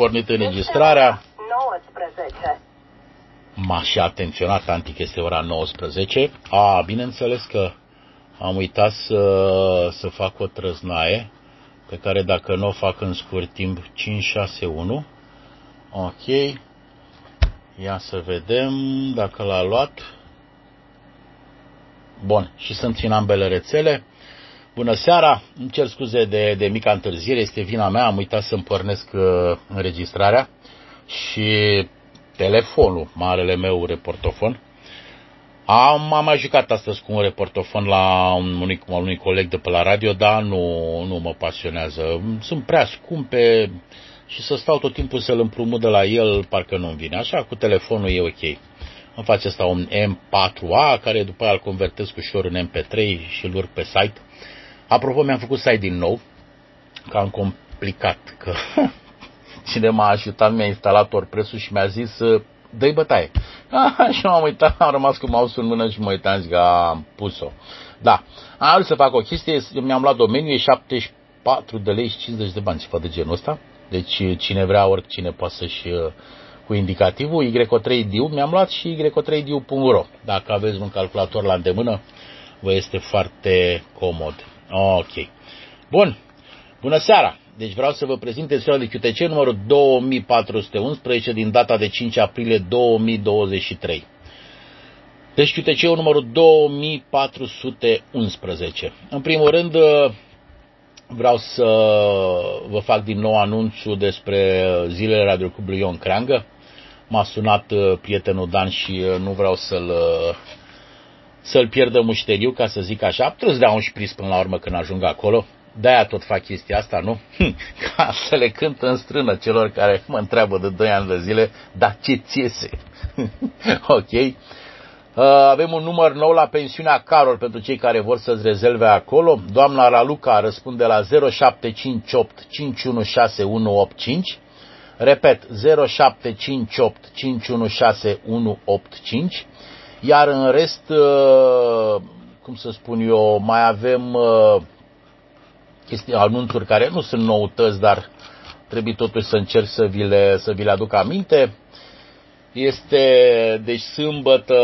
pornit înregistrarea. 19. M-aș și atenționat Anti că este ora 19. A, bineînțeles că am uitat să, să fac o trăznaie pe care dacă nu o fac în scurt timp 561. Ok. Ia să vedem dacă l-a luat. Bun, și sunt în ambele rețele. Bună seara, îmi cer scuze de, de mica întârziere, este vina mea, am uitat să-mi pornesc uh, înregistrarea și telefonul, marele meu reportofon. Am, am mai jucat astăzi cu un reportofon la un, unui, unui coleg de pe la radio, dar nu, nu mă pasionează. Sunt prea scumpe și să stau tot timpul să-l împrumut de la el, parcă nu-mi vine. Așa, cu telefonul e ok. Îmi face asta un M4A, care după aia îl convertesc ușor în MP3 și îl urc pe site. Apropo, mi-am făcut site din nou, că am complicat, că cine m-a ajutat mi-a instalat WordPress-ul și mi-a zis dă-i bătaie. Ah, și m-am uitat, am rămas cu mouse în mână și mă uitam, zic, am pus-o. Da, am vrut să fac o chestie, mi-am luat domeniul, e 74 de lei și 50 de bani, ceva de genul ăsta. Deci cine vrea, oricine poate să-și cu indicativul Y3DIU, mi-am luat și Y3DIU.ro. Dacă aveți un calculator la îndemână, vă este foarte comod. Ok. Bun. Bună seara! Deci vreau să vă prezint ediția de QTC numărul 2411 din data de 5 aprilie 2023. Deci QTC-ul numărul 2411. În primul rând, vreau să vă fac din nou anunțul despre zilele Radio Clubului Ion Creangă. M-a sunat prietenul Dan și nu vreau să-l să-l pierdă mușteriu, ca să zic așa. Trebuie să dea un șpris până la urmă când ajung acolo. De-aia tot fac chestia asta, nu? Ca să le cânt în strână celor care mă întreabă de 2 ani de zile, dar ce țiese? ok. Uh, avem un număr nou la pensiunea Carol pentru cei care vor să-ți rezerve acolo. Doamna Raluca răspunde la 0758 516185. Repet, 0758 516185. Iar în rest, uh, cum să spun eu, mai avem uh, chestii, anunțuri care nu sunt noutăți, dar trebuie totuși să încerc să vi le, să vi le aduc aminte. Este, deci, sâmbătă,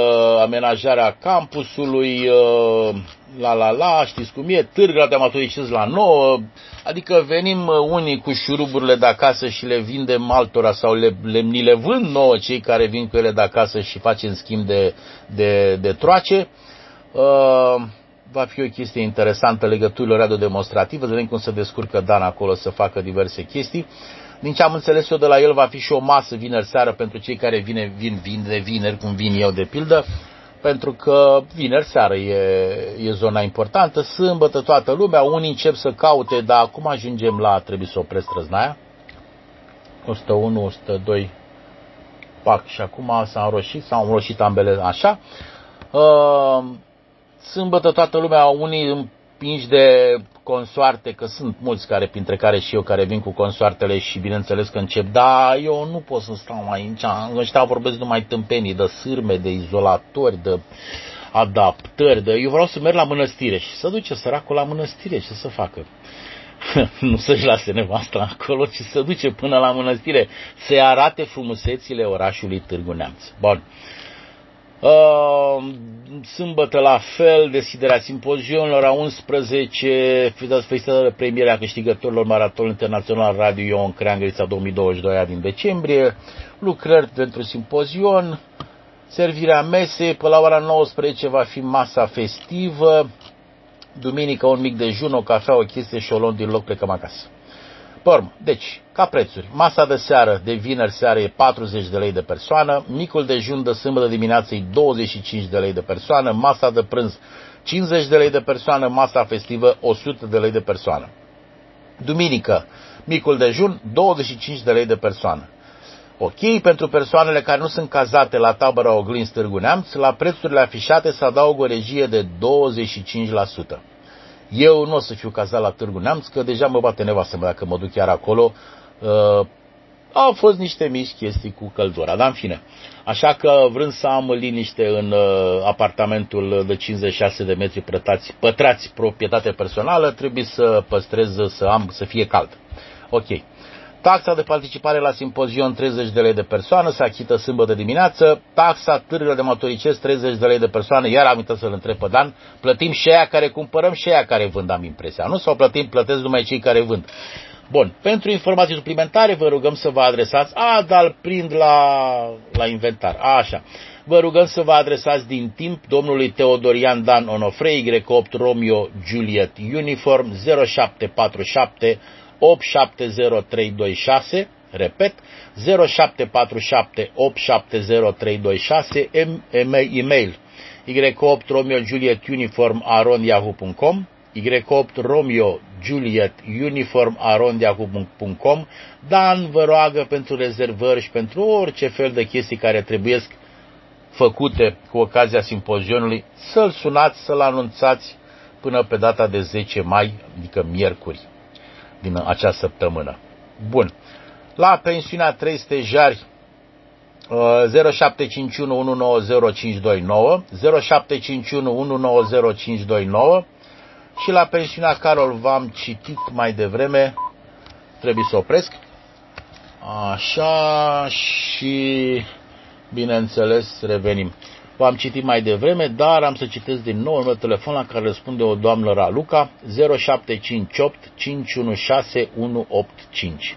amenajarea campusului, uh, la la la, știți cum e, târg de amatoriciți la nouă, adică venim unii cu șuruburile de acasă și le vindem altora sau le, le, ni le vând nouă cei care vin cu ele de acasă și facem schimb de, de, de troace. Uh, va fi o chestie interesantă, legăturile radio-demonstrative, să vedem cum se descurcă Dan acolo să facă diverse chestii. Din ce am înțeles eu de la el, va fi și o masă vineri seară pentru cei care vine, vin, vin de vineri, cum vin eu de pildă, pentru că vineri seară e, e zona importantă, sâmbătă toată lumea, unii încep să caute, dar acum ajungem la, trebuie să opresc trăznaia, 101, 102, pac, și acum s-a înroșit, s-au înroșit ambele așa. Uh, Sâmbătă toată lumea, unii împinși de consoarte, că sunt mulți care, printre care și eu, care vin cu consoartele și bineînțeles că încep, da, eu nu pot să stau aici, ăștia vorbesc numai tâmpenii, de sârme, de izolatori, de adaptări, de... eu vreau să merg la mănăstire și să duce săracul la mănăstire, ce să facă? nu să-și lase nevasta acolo, ci să duce până la mănăstire, să-i arate frumusețile orașului Târgu Neamț. Bun. Uh, sâmbătă la fel, deschiderea simpozionului, la 11, felicitări premierea câștigătorilor Maraton Internațional Radio Ion Creangărița 2022 din decembrie, lucrări pentru simpozion, servirea mesei, pe la ora 19 va fi masa festivă, duminică un mic dejun, o cafea, o chestie și o luăm din loc plecăm acasă. Porm. Deci, ca prețuri, masa de seară de vineri seară e 40 de lei de persoană, micul dejun de sâmbătă dimineață e 25 de lei de persoană, masa de prânz 50 de lei de persoană, masa festivă 100 de lei de persoană. Duminică, micul dejun 25 de lei de persoană. Ok, pentru persoanele care nu sunt cazate la tabăra Oglin Târgu Neamț, la prețurile afișate se adaugă o regie de 25%. Eu nu o să fiu cazat la Târgu Neamț, că deja mă bate nevastă mă dacă mă duc chiar acolo. Uh, au fost niște mici chestii cu căldura, dar în fine. Așa că vrând să am liniște în uh, apartamentul de 56 de metri pătrați, pătrați proprietate personală, trebuie să păstrez, să am, să fie cald. Ok. Taxa de participare la simpozion 30 de lei de persoană se achită sâmbătă dimineață. Taxa târgă de motoricesc 30 de lei de persoană. Iar am uitat să-l întreb pe Dan. Plătim și aia care cumpărăm și aia care vând, am impresia. Nu? Sau plătim, plătesc numai cei care vând. Bun. Pentru informații suplimentare vă rugăm să vă adresați. A, dar prind la, la inventar. A, așa. Vă rugăm să vă adresați din timp domnului Teodorian Dan Onofrei, Y8 Romeo Juliet Uniform 0747 870326, repet, 0747 870326, e-mail y8 Romeo Juliet Uniform aron yahoo.com, y8 Romeo Juliet Uniform aron yahoo.com, Dan vă roagă pentru rezervări și pentru orice fel de chestii care trebuiesc făcute cu ocazia simpozionului, să-l sunați, să-l anunțați până pe data de 10 mai, adică miercuri din acea săptămână. Bun. La pensiunea 3 stejari 0751 0751 și la pensiunea Carol v-am citit mai devreme, trebuie să opresc. Așa și bineînțeles revenim. V-am citit mai devreme, dar am să citesc din nou un telefon la care răspunde o doamnă Raluca 0758 516 185.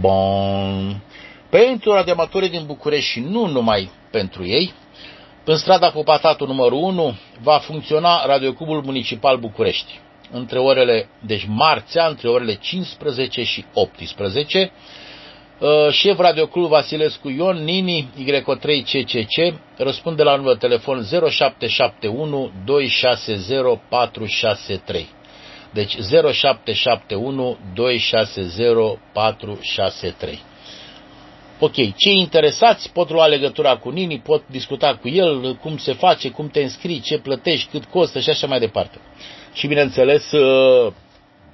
Bun. Pentru radioamatorii din București și nu numai pentru ei, în strada Popatatul numărul 1 va funcționa Radiocubul Municipal București între orele, deci marțea, între orele 15 și 18, Uh, șef Radioclub Vasilescu Ion, Nini, Y3CCC, răspunde la numărul telefon 0771 260 463. Deci 0771 260 463. Ok, cei interesați pot lua legătura cu Nini, pot discuta cu el, cum se face, cum te înscrii, ce plătești, cât costă și așa mai departe. Și bineînțeles,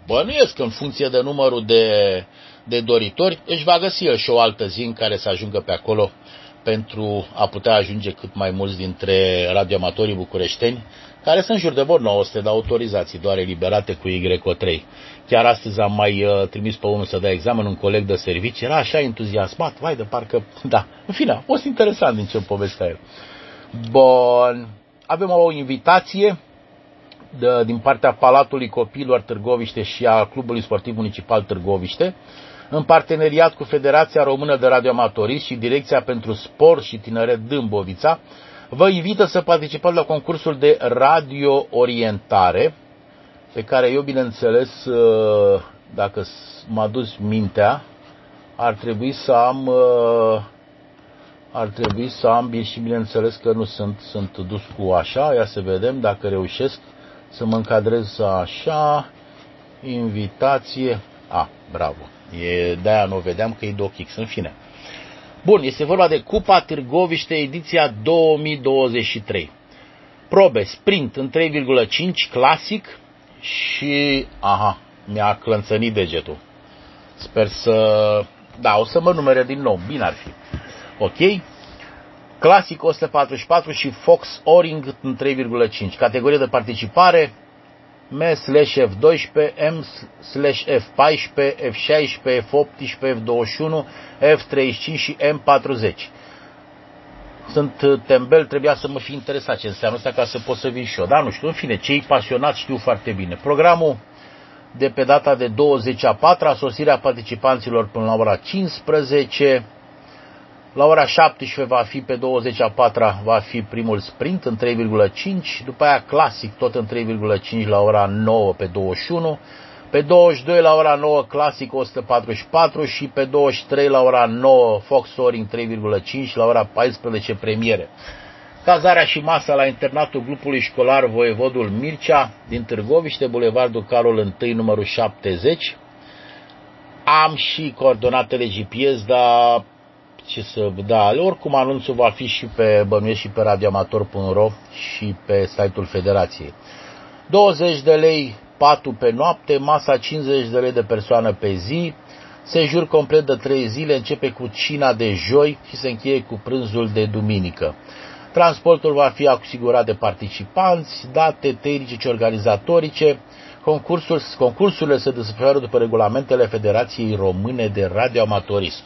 uh, bănuiesc în funcție de numărul de de doritori, își va găsi el și o altă zi în care să ajungă pe acolo pentru a putea ajunge cât mai mulți dintre radioamatorii bucureșteni, care sunt jur de vor 900 de autorizații doar eliberate cu YO3. Chiar astăzi am mai uh, trimis pe unul să dea examen, un coleg de servicii, era așa entuziasmat, vai de parcă, da, în fine, a fost interesant din ce povestea el. Bun, avem o invitație de, din partea Palatului Copiilor Târgoviște și a Clubului Sportiv Municipal Târgoviște, în parteneriat cu Federația Română de Radioamatorism și Direcția pentru Sport și Tineret Dâmbovița, vă invită să participați la concursul de radio-orientare, pe care eu, bineînțeles, uh, dacă m-a dus mintea, ar trebui să am uh, ar trebui să am și bineînțeles că nu sunt, sunt dus cu așa, ia să vedem dacă reușesc să mă încadrez așa, invitație, a, bravo, E, de-aia nu o vedeam că e DocX, în fine. Bun, este vorba de Cupa Târgoviște, ediția 2023. Probe, sprint în 3,5, clasic și... Aha, mi-a clănțănit degetul. Sper să... Da, o să mă numere din nou, bine ar fi. Ok? Clasic 144 și Fox Oring în 3,5. Categorie de participare, M slash F12, M slash F14, F16, F18, F21, F35 și M40. Sunt uh, tembel, trebuia să mă fi interesat ce înseamnă asta ca să pot să vin și eu. Dar nu știu, în fine, cei pasionați știu foarte bine. Programul de pe data de 20 a 4 sosirea participanților până la ora 15, la ora 17 va fi pe 20 a 4 va fi primul sprint în 3,5, după aia clasic tot în 3,5 la ora 9 pe 21, pe 22 la ora 9 clasic 144 și pe 23 la ora 9 Fox Soaring 3,5 la ora 14 premiere. Cazarea și masa la internatul grupului școlar Voievodul Mircea din Târgoviște, Bulevardul Carol I, numărul 70. Am și coordonatele GPS, dar ce să, da, oricum anunțul va fi și pe bănuiesc și pe radioamator.ro și pe site-ul Federației. 20 de lei patul pe noapte, masa 50 de lei de persoană pe zi, sejur complet de 3 zile, începe cu cina de joi și se încheie cu prânzul de duminică. Transportul va fi asigurat de participanți, date tehnice și organizatorice, Concursul, concursurile se desfășoară după regulamentele Federației Române de Radioamatorism.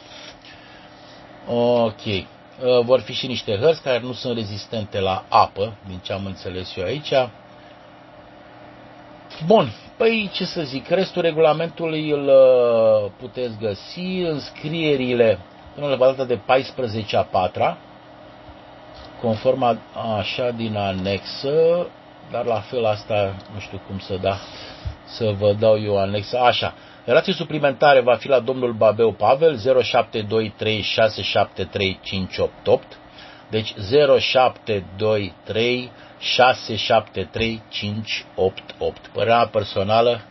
Ok. Uh, vor fi și niște hărți care nu sunt rezistente la apă, din ce am înțeles eu aici. Bun, păi ce să zic, restul regulamentului îl uh, puteți găsi, înscrierile până la data de 14 a 4 conform a, așa din anexă, dar la fel asta nu știu cum să da, să vă dau eu anexa, așa. Relație suplimentare va fi la domnul Babeu Pavel 0723673588. Deci 0723 673588. Părerea personală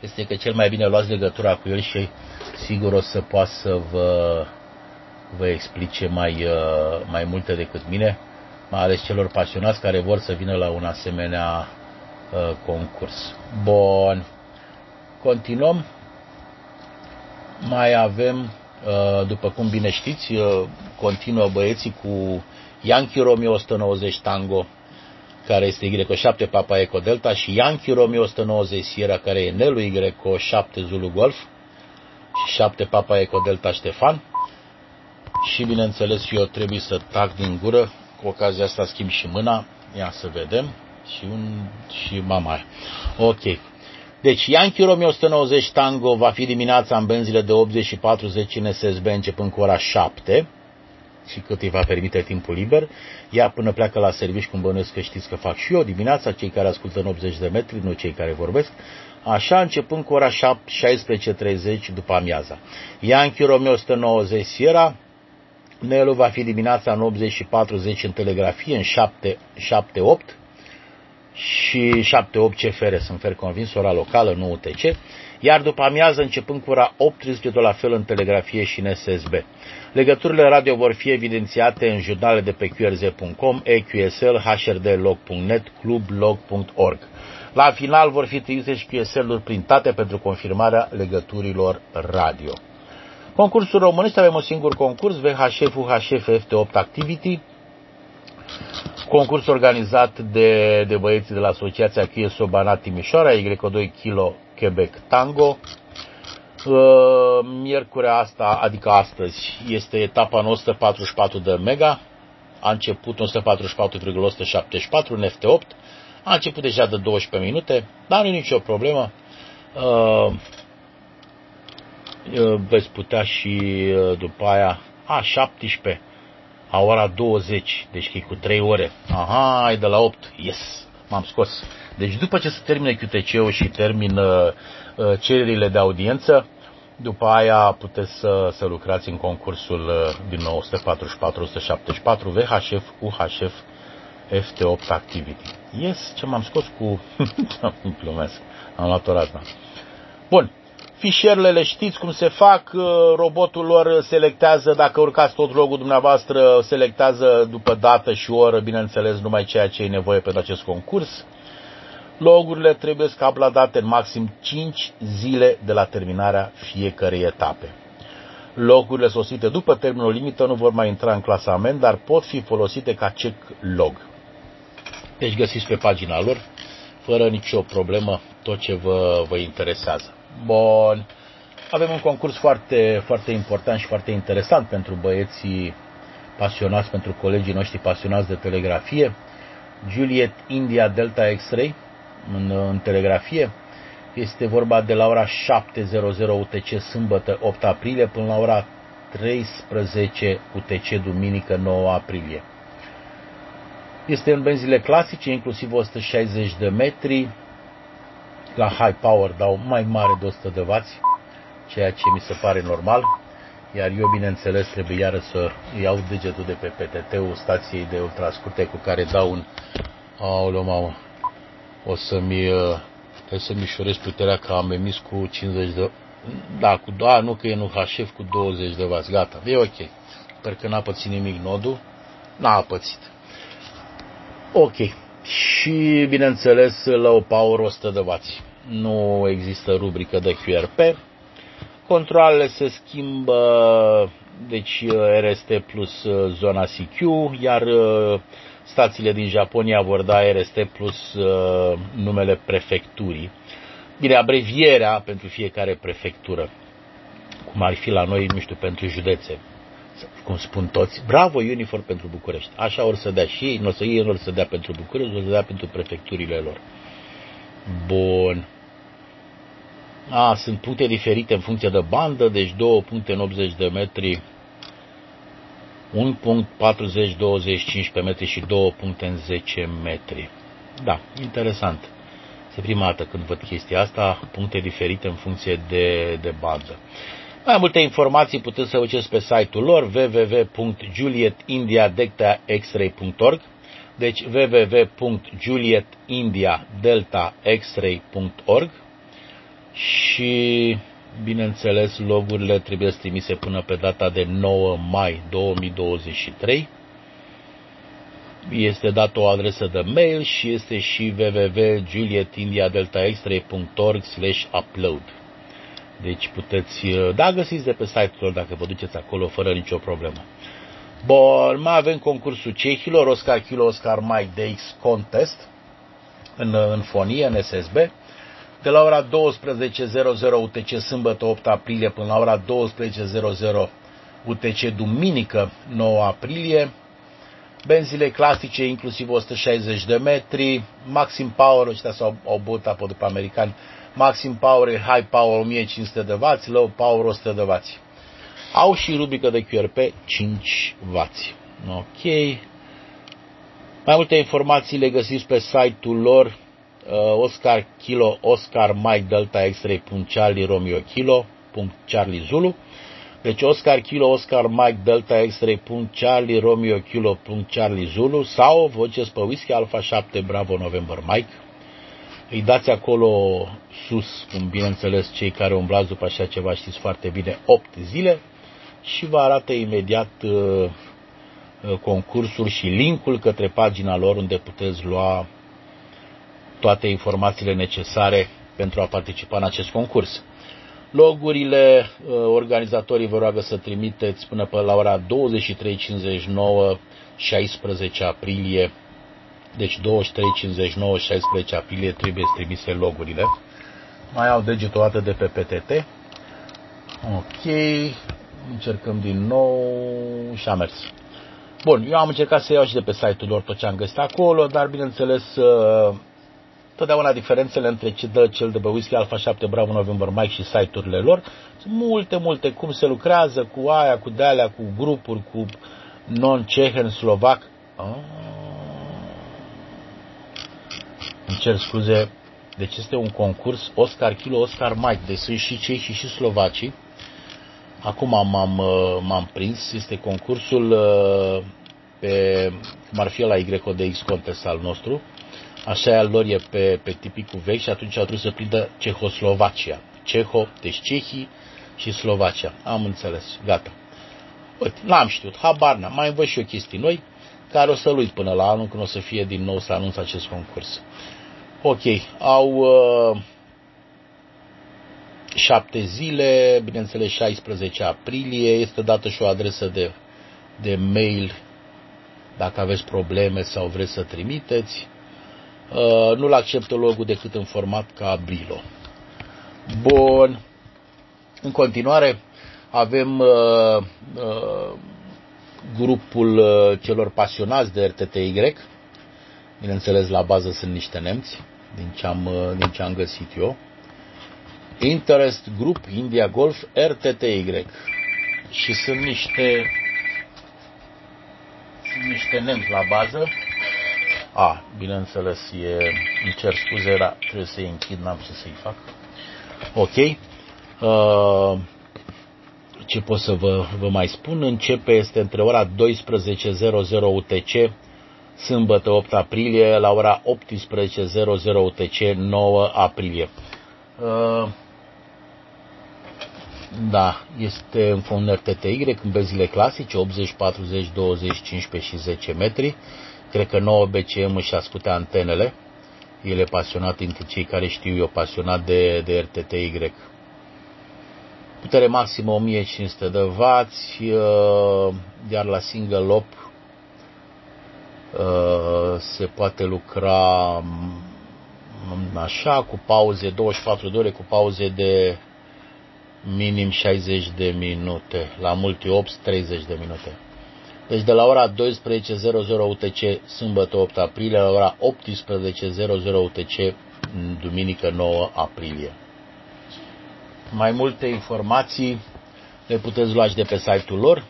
este că cel mai bine luați legătura cu el și sigur o să poată să vă, vă explice mai, uh, mai multe decât mine, mai ales celor pasionați care vor să vină la un asemenea uh, concurs. Bun. Continuăm. Mai avem, uh, după cum bine știți, continuă băieții cu Yankee Romeo 190 Tango care este Y7 Papa Eco Delta și Yankee Romeo 190 Sierra, care e Nelu Y7 Zulu Golf și 7 Papa Eco Delta Ștefan. Și bineînțeles eu trebuie să tac din gură, cu ocazia asta schimb și mâna, ia să vedem, și, un, și mama Ok. Deci Yankee Romeo 190 Tango va fi dimineața în benzile de 80 și 40 în SSB începând cu ora 7 și cât îi va permite timpul liber. Ea până pleacă la servici, cum bănuiesc că știți că fac și eu dimineața, cei care ascultă în 80 de metri, nu cei care vorbesc, așa începând cu ora 16.30 după amiaza. Yankee Romeo 190 Sierra, Nelu va fi dimineața în 80 și 40 în telegrafie, în 7, 7-8 și 7-8 CFR, sunt fer convins, ora locală, nu UTC iar după amiază începând cu ora 18 de la fel în telegrafie și în SSB. Legăturile radio vor fi evidențiate în jurnale de pe qrz.com, EQSL, hrdlog.net, clublog.org. La final vor fi trimise și QSL-uri printate pentru confirmarea legăturilor radio. Concursul românesc avem un singur concurs, VHF UHF FT8 Activity, concurs organizat de, de băieții de la Asociația Chia Sobanat Timișoara, Y2 Kilo Quebec Tango. Uh, miercurea asta, adică astăzi, este etapa 144 de mega. A început 144,174 în FT8. A început deja de 12 minute, dar nu e nicio problemă. Uh, uh, veți putea și după aia, a, 17, a ora 20, deci e cu 3 ore. Aha, e de la 8, yes, m-am scos. Deci după ce se termine QTC-ul și termină uh, cererile de audiență, după aia puteți să, să lucrați în concursul uh, din nou 144-174 VHF, UHF, FT8 Activity. Yes, ce m-am scos cu... Glumesc, am luat o razna. Bun, fișierele le știți cum se fac, uh, robotul lor selectează, dacă urcați tot logul dumneavoastră, selectează după dată și oră, bineînțeles, numai ceea ce e nevoie pentru acest concurs. Logurile trebuie scabladate în maxim 5 zile de la terminarea fiecărei etape. Logurile sosite după termenul limită nu vor mai intra în clasament, dar pot fi folosite ca check log. Deci găsiți pe pagina lor, fără nicio problemă, tot ce vă, vă interesează. Bun. Avem un concurs foarte, foarte important și foarte interesant pentru băieții pasionați, pentru colegii noștri pasionați de telegrafie. Juliet India Delta X-Ray în, în telegrafie. Este vorba de la ora 7.00 UTC sâmbătă 8 aprilie până la ora 13 UTC duminică 9 aprilie. Este în benzile clasice, inclusiv 160 de metri. La high power dau mai mare de 100 de W, ceea ce mi se pare normal. Iar eu, bineînțeles, trebuie iară să iau degetul de pe PTT-ul stației de ultrascurte cu care dau un... Aoleu, mamă, o să-mi trebuie să mișorez puterea că am emis cu 50 de... Da, cu doar nu că e în UHF cu 20 de vați. Gata, e ok. Sper că n-a pățit nimic nodul. N-a pățit. Ok. Și, bineînțeles, la o power 100 de vați. Nu există rubrică de QRP. Controlele se schimbă, deci RST plus zona CQ, iar Stațiile din Japonia vor da RST plus uh, numele prefecturii. bine, abrevierea pentru fiecare prefectură, cum ar fi la noi, nu știu, pentru județe, cum spun toți, bravo Unifor pentru București. Așa or să dea și ei, nu o să ei, nu o să dea pentru București, o să dea pentru prefecturile lor. Bun. A, sunt puncte diferite în funcție de bandă, deci două puncte în 80 de metri, un punct 40-25 pe metri și două puncte în 10 metri. Da, interesant. Se prima dată când văd chestia asta, puncte diferite în funcție de, de bandă. Mai multe informații puteți să uceți pe site-ul lor www.julietindiadeltaxray.org deci www.julietindiadeltaxray.org și, bineînțeles, logurile trebuie trimise până pe data de 9 mai 2023. Este dată o adresă de mail și este și www.julietindiadeltaxray.org upload. Deci puteți, da, găsiți de pe site-ul dacă vă duceți acolo fără nicio problemă. Bun, mai avem concursul cehilor, Oscar Kilo, Oscar Mike DX Contest în, în fonie, în SSB de la ora 12.00 UTC sâmbătă 8 aprilie până la ora 12.00 UTC duminică 9 aprilie. Benzile clasice, inclusiv 160 de metri, maxim power, ăștia s-au au băut apă după americani, maxim power, high power 1500 de W, low power 100 de W. Au și rubrică de QRP 5 W. Ok. Mai multe informații le găsiți pe site-ul lor uh, Oscar Kilo, Oscar Mike Delta X-Ray, Charlie Romeo Kilo, Charlie Zulu. Deci Oscar Kilo, Oscar Mike Delta X-Ray, Charlie Romeo Kilo, Charlie Zulu sau vă duceți pe Whisky Alpha 7 Bravo November Mike. Îi dați acolo sus, cum bineînțeles cei care umblați după așa ceva știți foarte bine, 8 zile și vă arată imediat uh, uh, concursul și linkul către pagina lor unde puteți lua toate informațiile necesare pentru a participa în acest concurs. Logurile, uh, organizatorii vă roagă să trimiteți până pe la ora 23.59, 16 aprilie. Deci 23.59, 16 aprilie trebuie să trimise logurile. Mai au degetul dată de pe PTT. Ok, încercăm din nou și a mers. Bun, eu am încercat să iau și de pe site-ul lor tot ce am găsit acolo, dar bineînțeles uh, totdeauna diferențele între ce dă cel de pe Whisky Alpha 7 Bravo November Mike și site-urile lor. Sunt multe, multe cum se lucrează cu aia, cu dealea, cu grupuri, cu non-cehen, slovac. Ah. Îmi cer scuze. Deci este un concurs Oscar Kilo, Oscar Mike. Deci sunt și cei și și slovacii. Acum m-am, m-am prins. Este concursul uh, pe, cum ar fi la YDX Contest al nostru așa al lor e pe, pe tipicul vechi și atunci au trebuit să prindă Cehoslovacia. Ceho, deci Cehii și Slovacia. Am înțeles, gata. Uite, n-am știut, habar n-am. Mai învăț și eu chestii noi, care o să-l uit până la anul, când o să fie din nou să anunț acest concurs. Ok, au uh, șapte zile, bineînțeles 16 aprilie, este dată și o adresă de, de mail dacă aveți probleme sau vreți să trimiteți. Uh, nu-l acceptă logul decât în format ca Brilo. Bun. În continuare, avem uh, uh, grupul uh, celor pasionați de RTTY. Bineînțeles, la bază sunt niște nemți, din ce am, uh, din ce am găsit eu. Interest Group India Golf RTTY. Și sunt niște, sunt niște nemți la bază a, bineînțeles, e, îmi cer scuze, dar trebuie să-i închid, n-am ce să-i fac. Ok. Uh, ce pot să vă, vă mai spun? Începe este între ora 12.00 UTC, sâmbătă 8 aprilie, la ora 18.00 UTC, 9 aprilie. Uh, da, este în fond RTTY, în bezile clasice, 80, 40, 20, 15 și 10 metri. Cred că 9 BCM își ascutea antenele. El e pasionat dintre cei care știu eu, pasionat de, de RTTY. Putere maximă 1500 de W, uh, iar la single lop uh, se poate lucra așa, cu pauze, 24 de ore, cu pauze de minim 60 de minute, la multe 8 30 de minute. Deci de la ora 12.00 UTC sâmbătă 8 aprilie la ora 18.00 UTC duminică 9 aprilie. Mai multe informații le puteți lua și de pe site-ul lor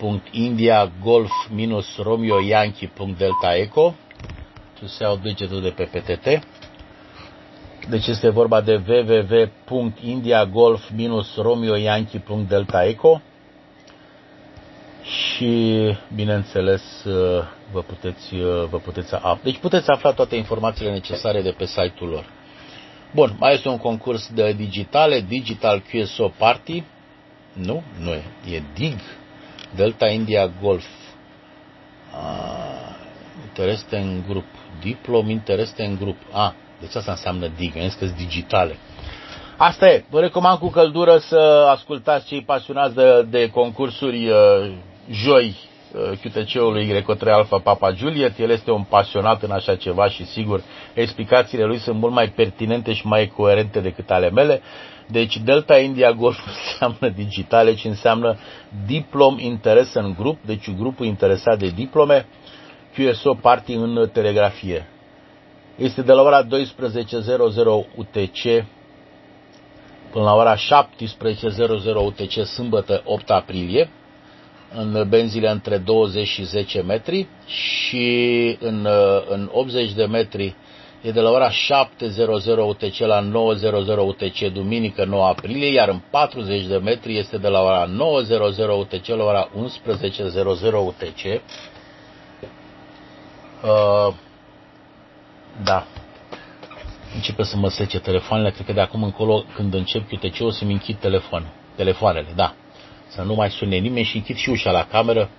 www.indiagolf-romeoyankee.deltaeco Tu se iau degetul de pe PTT. Deci este vorba de www.indiagolf-romeoyankee.deltaeco și, bineînțeles, vă puteți, vă puteți afla. Deci puteți afla toate informațiile necesare de pe site-ul lor. Bun, mai este un concurs de digitale, Digital QSO Party. Nu, nu e. E DIG, Delta India Golf. Ah, intereste în grup. Diplom intereste în grup. A, deci asta înseamnă DIG, am zis digitale. Asta e. Vă recomand cu căldură să ascultați cei pasionați de, de concursuri uh, joi uh, QTC-ului Greco 3 Alpha Papa Juliet. El este un pasionat în așa ceva și sigur explicațiile lui sunt mult mai pertinente și mai coerente decât ale mele. Deci Delta India Golf înseamnă digitale, ci înseamnă Diplom Interesant Group, deci grupul interesat de diplome, QSO Party în telegrafie. Este de la ora 12.00 UTC până la ora 17.00 UTC sâmbătă 8 aprilie în benzile între 20 și 10 metri și în, în 80 de metri e de la ora 7.00 UTC la 9.00 UTC duminică 9 aprilie, iar în 40 de metri este de la ora 9.00 UTC la ora 11.00 UTC. Uh, da. Începe să mă sece telefoanele, cred că de acum încolo, când încep QTC, o să-mi închid telefon, telefoanele, da să nu mai sune nimeni și închid și ușa la cameră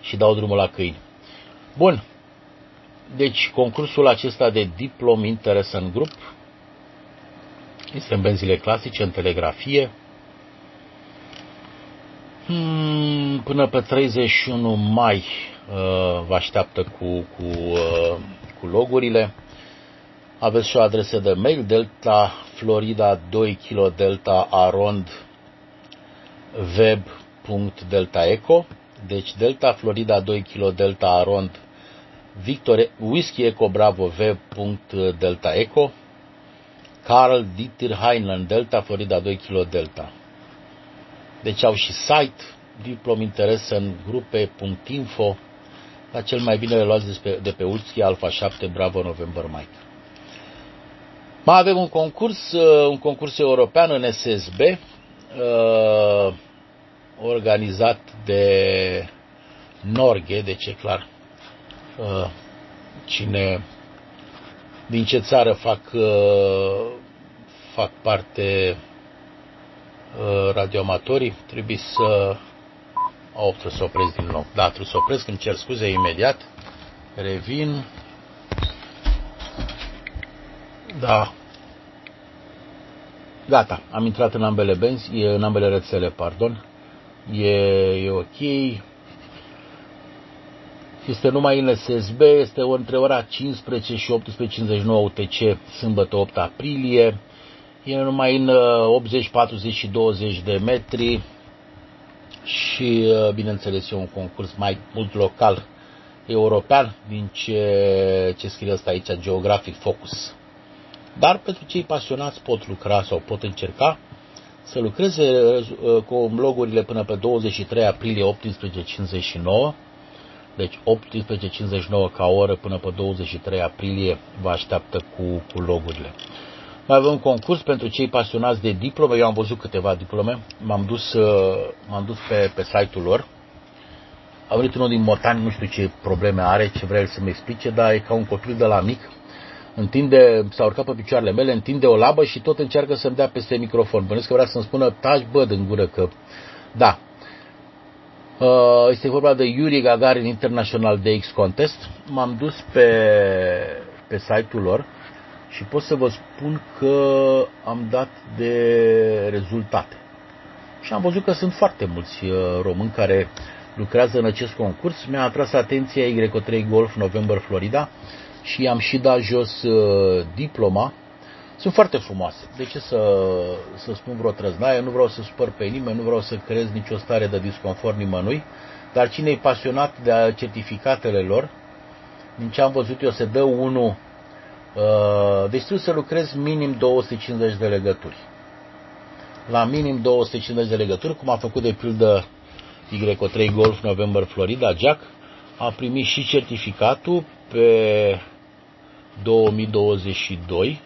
și dau drumul la câini. Bun. Deci, concursul acesta de Diplom Interesant Group este în benzile clasice, în telegrafie. Hmm, până pe 31 mai uh, vă așteaptă cu, cu, uh, cu logurile. Aveți și o adresă de mail, delta florida 2 kg delta arond web.deltaeco, deci Delta Florida 2 kg Delta Arond Victor Whisky Eco Bravo v.deltaeco Carl Dieter Heinlein Delta Florida 2 kg Delta. Deci au și site, diplom interes în grupe.info, dar cel mai bine le luați de pe, de pe Whisky Alpha 7 Bravo November Mike. Mai avem un concurs, uh, un concurs european în SSB, uh, organizat de Norghe, deci e clar uh, cine din ce țară fac, uh, fac parte uh, radioamatorii, trebuie să au trebuie să opresc din nou. Da, trebuie să opresc, îmi cer scuze imediat. Revin. Da. Gata, am intrat în ambele benzi, în ambele rețele, pardon e, e ok. Este numai în SSB, este între ora 15 și 18.59 UTC, sâmbătă 8 aprilie. E numai în 80, uh, 40 și 20 de metri și, uh, bineînțeles, e un concurs mai mult local european din ce, ce scrie asta aici, Geographic Focus. Dar pentru cei pasionați pot lucra sau pot încerca să lucreze uh, cu logurile până pe 23 aprilie 18.59, deci 18.59 ca oră până pe 23 aprilie vă așteaptă cu, cu logurile. Mai avem un concurs pentru cei pasionați de diplome. Eu am văzut câteva diplome. M-am dus, uh, m-am dus pe, pe site-ul lor. A venit unul din Motan, nu știu ce probleme are, ce vrea el să-mi explice, dar e ca un copil de la mic întinde, s-a urcat pe picioarele mele, întinde o labă și tot încearcă să-mi dea peste microfon. Bănesc că vrea să-mi spună, taci bă în gură că... Da. Uh, este vorba de Yuri Gagarin International DX Contest. M-am dus pe, pe site-ul lor și pot să vă spun că am dat de rezultate. Și am văzut că sunt foarte mulți uh, români care lucrează în acest concurs. Mi-a atras atenția Y3 Golf November Florida și i-am și dat jos uh, diploma. Sunt foarte frumoase. De ce să, să spun vreo trăznaie? Nu vreau să supăr pe nimeni, nu vreau să creez nicio stare de disconfort nimănui, dar cine e pasionat de certificatele lor, din ce am văzut eu, se dă unul, uh, deci trebuie să lucrezi minim 250 de legături. La minim 250 de legături, cum a făcut de pildă YO3 Golf November Florida, Jack, a primit și certificatul pe 2022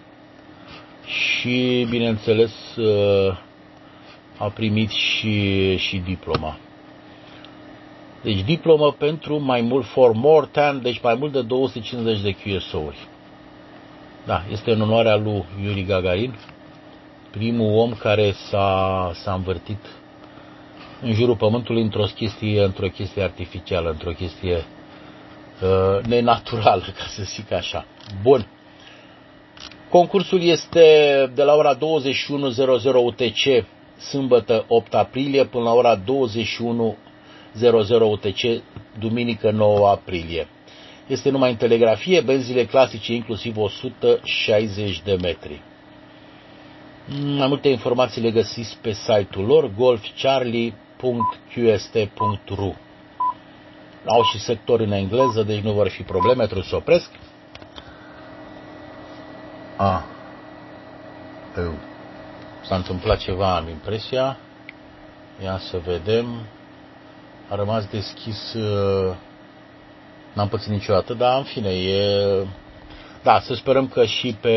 și, bineînțeles, uh, a primit și, și diploma. Deci diplomă pentru mai mult for more than, deci mai mult de 250 de QSO-uri. Da, este în onoarea lui Yuri Gagarin, primul om care s-a, s-a învârtit în jurul Pământului într-o chestie, într-o chestie artificială, într-o chestie uh, nenaturală, ca să zic așa. Bun. Concursul este de la ora 21.00 UTC, sâmbătă 8 aprilie, până la ora 21.00 UTC, duminică 9 aprilie. Este numai în telegrafie, benzile clasice inclusiv 160 de metri. Mai multe informații le găsiți pe site-ul lor golfcharlie.qst.ru Au și sector în engleză, deci nu vor fi probleme, trebuie să opresc. A. Eu. S-a întâmplat ceva, am impresia. Ia să vedem. A rămas deschis. Uh, n-am pățit niciodată, dar în fine, e... Da, să sperăm că și pe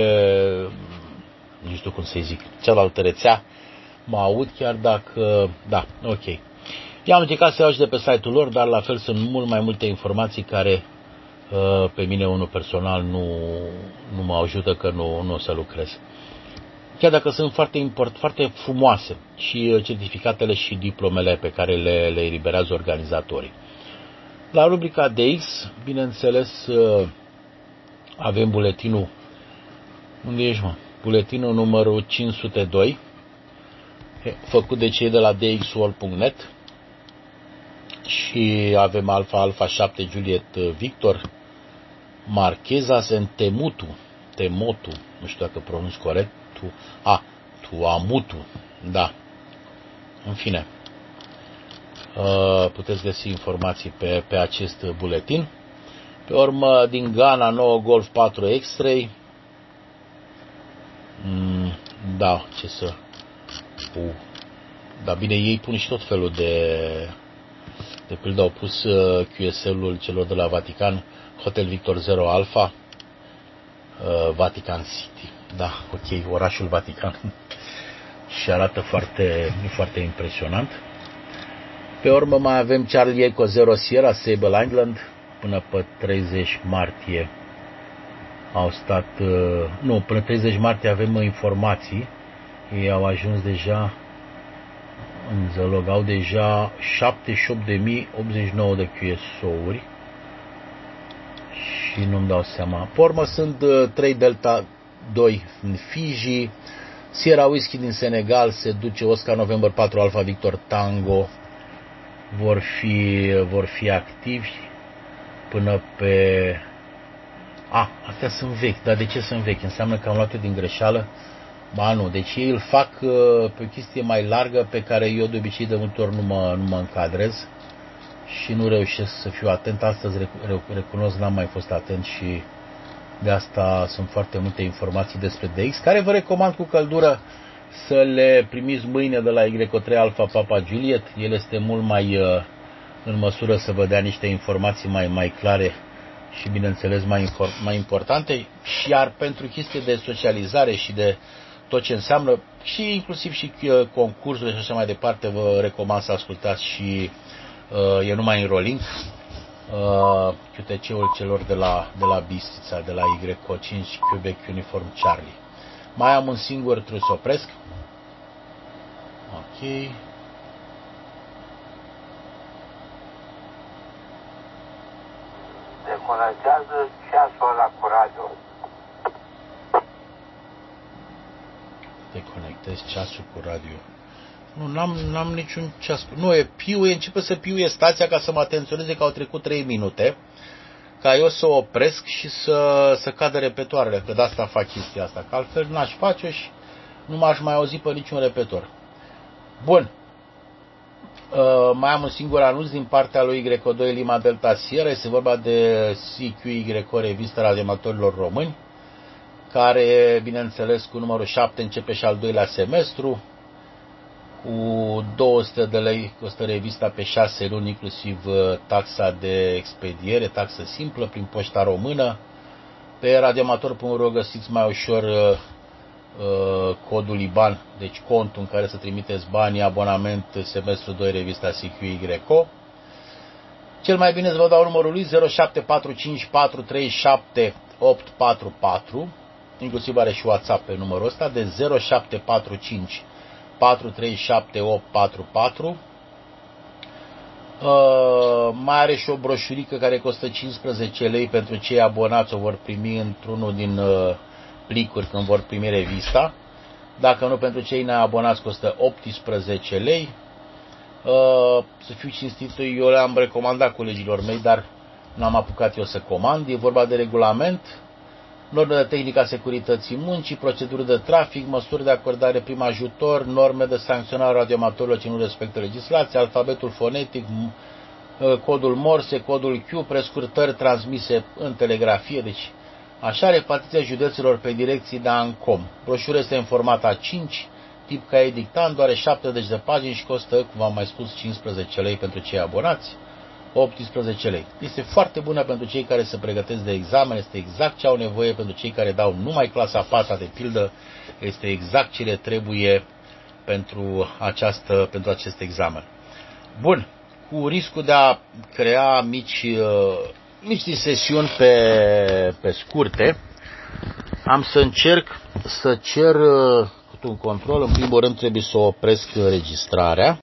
nu știu cum să-i zic, cealaltă rețea, mă aud chiar dacă, da, ok. Eu am încercat să iau și de pe site-ul lor, dar la fel sunt mult mai multe informații care uh, pe mine unul personal nu, nu mă ajută că nu, nu o să lucrez. Chiar dacă sunt foarte, import, foarte frumoase și uh, certificatele și diplomele pe care le, le eliberează organizatorii. La rubrica DX, bineînțeles, uh, avem buletinul. Unde ești, mă? buletinul numărul 502, făcut de cei de la dxwall.net și avem Alfa Alfa 7 Juliet Victor, Marcheza în Temutu, Temotu, nu știu dacă pronunț corect, tu, a, Tuamutu, da. În fine, puteți găsi informații pe, pe acest buletin. Pe urmă, din Ghana, 9 Golf 4 X-Ray, Mm, da, ce să... Uh. Dar bine, ei pun și tot felul de... De pildă au pus uh, QSL-ul celor de la Vatican, Hotel Victor Zero Alpha, uh, Vatican City. Da, ok, orașul Vatican. și arată foarte, foarte impresionant. Pe urmă mai avem Charlie Eco Zero Sierra, Sable Island, până pe 30 martie au stat, uh, nu, până 30 martie avem informații, ei au ajuns deja în Zălog, au deja 78.089 de QSO-uri și nu-mi dau seama. Pormă sunt 3 uh, Delta 2 în Fiji, Sierra Whisky din Senegal se duce Oscar November 4 Alpha Victor Tango vor fi, vor fi activi până pe a, astea sunt vechi, dar de ce sunt vechi? Înseamnă că am luat-o din greșeală? Ba nu, deci ei îl fac uh, pe o chestie mai largă pe care eu de obicei de multe ori nu mă, nu mă încadrez și nu reușesc să fiu atent. Astăzi recunosc, n-am mai fost atent și de asta sunt foarte multe informații despre DX, care vă recomand cu căldură să le primiți mâine de la Y3 Alpha Papa Juliet. El este mult mai uh, în măsură să vă dea niște informații mai, mai clare și, bineînțeles, mai, mai importante, și iar pentru chestii de socializare și de tot ce înseamnă, și inclusiv și uh, concursurile și așa mai departe, vă recomand să ascultați și uh, e numai în rolling, uh, QTC-ul celor de la, de la Bistița, de la YCO5 Quebec Uniform Charlie. Mai am un singur, trebuie să opresc. Ok. deconajează ceasul ăla cu radio. Deconectez ceasul cu radio. Nu, n-am, n-am niciun ceas. Nu, e piu, e începe să piuie stația ca să mă atenționeze că au trecut 3 minute. ca eu să opresc și să, să cadă repetoarele, că de asta fac chestia asta, că altfel n-aș face și nu m-aș mai auzi pe niciun repetor. Bun. Uh, mai am un singur anunț din partea lui Greco 2 Lima Delta Sierra. Este vorba de CQY, revista radioamatorilor români, care, bineînțeles, cu numărul 7 începe și al doilea semestru, cu 200 de lei costă revista pe 6 luni, inclusiv uh, taxa de expediere, taxă simplă prin poșta română. Pe radioamator.ro găsiți mai ușor uh, uh, codul IBAN, deci contul în care să trimiteți banii, abonament semestru 2 revista CQY Greco. Cel mai bine să vă dau numărul lui 0745437844, inclusiv are și WhatsApp pe numărul ăsta de 0745 437844. Uh, mai are și o broșurică care costă 15 lei pentru cei abonați, o vor primi într-unul din uh, plicuri când vor primi revista. Dacă nu, pentru cei neabonați costă 18 lei. Uh, să fiu cinstit, eu le-am recomandat colegilor mei, dar n-am apucat eu să comand. E vorba de regulament norme de tehnică a securității muncii, proceduri de trafic, măsuri de acordare prim ajutor, norme de sancționare a radioamatorilor ce nu respectă legislația, alfabetul fonetic, ă, codul Morse, codul Q, prescurtări transmise în telegrafie, deci așa repartiția județelor pe direcții de ANCOM. Broșura este în format A5, tip ca dictant, doare 70 de pagini și costă, cum v-am mai spus, 15 lei pentru cei abonați. 18 lei. Este foarte bună pentru cei care se pregătesc de examen, este exact ce au nevoie pentru cei care dau numai clasa 4 de pildă, este exact ce le trebuie pentru, această, pentru acest examen. Bun, cu riscul de a crea mici, uh, mici sesiuni pe, pe scurte, am să încerc să cer uh, un control. În primul rând trebuie să opresc registrarea.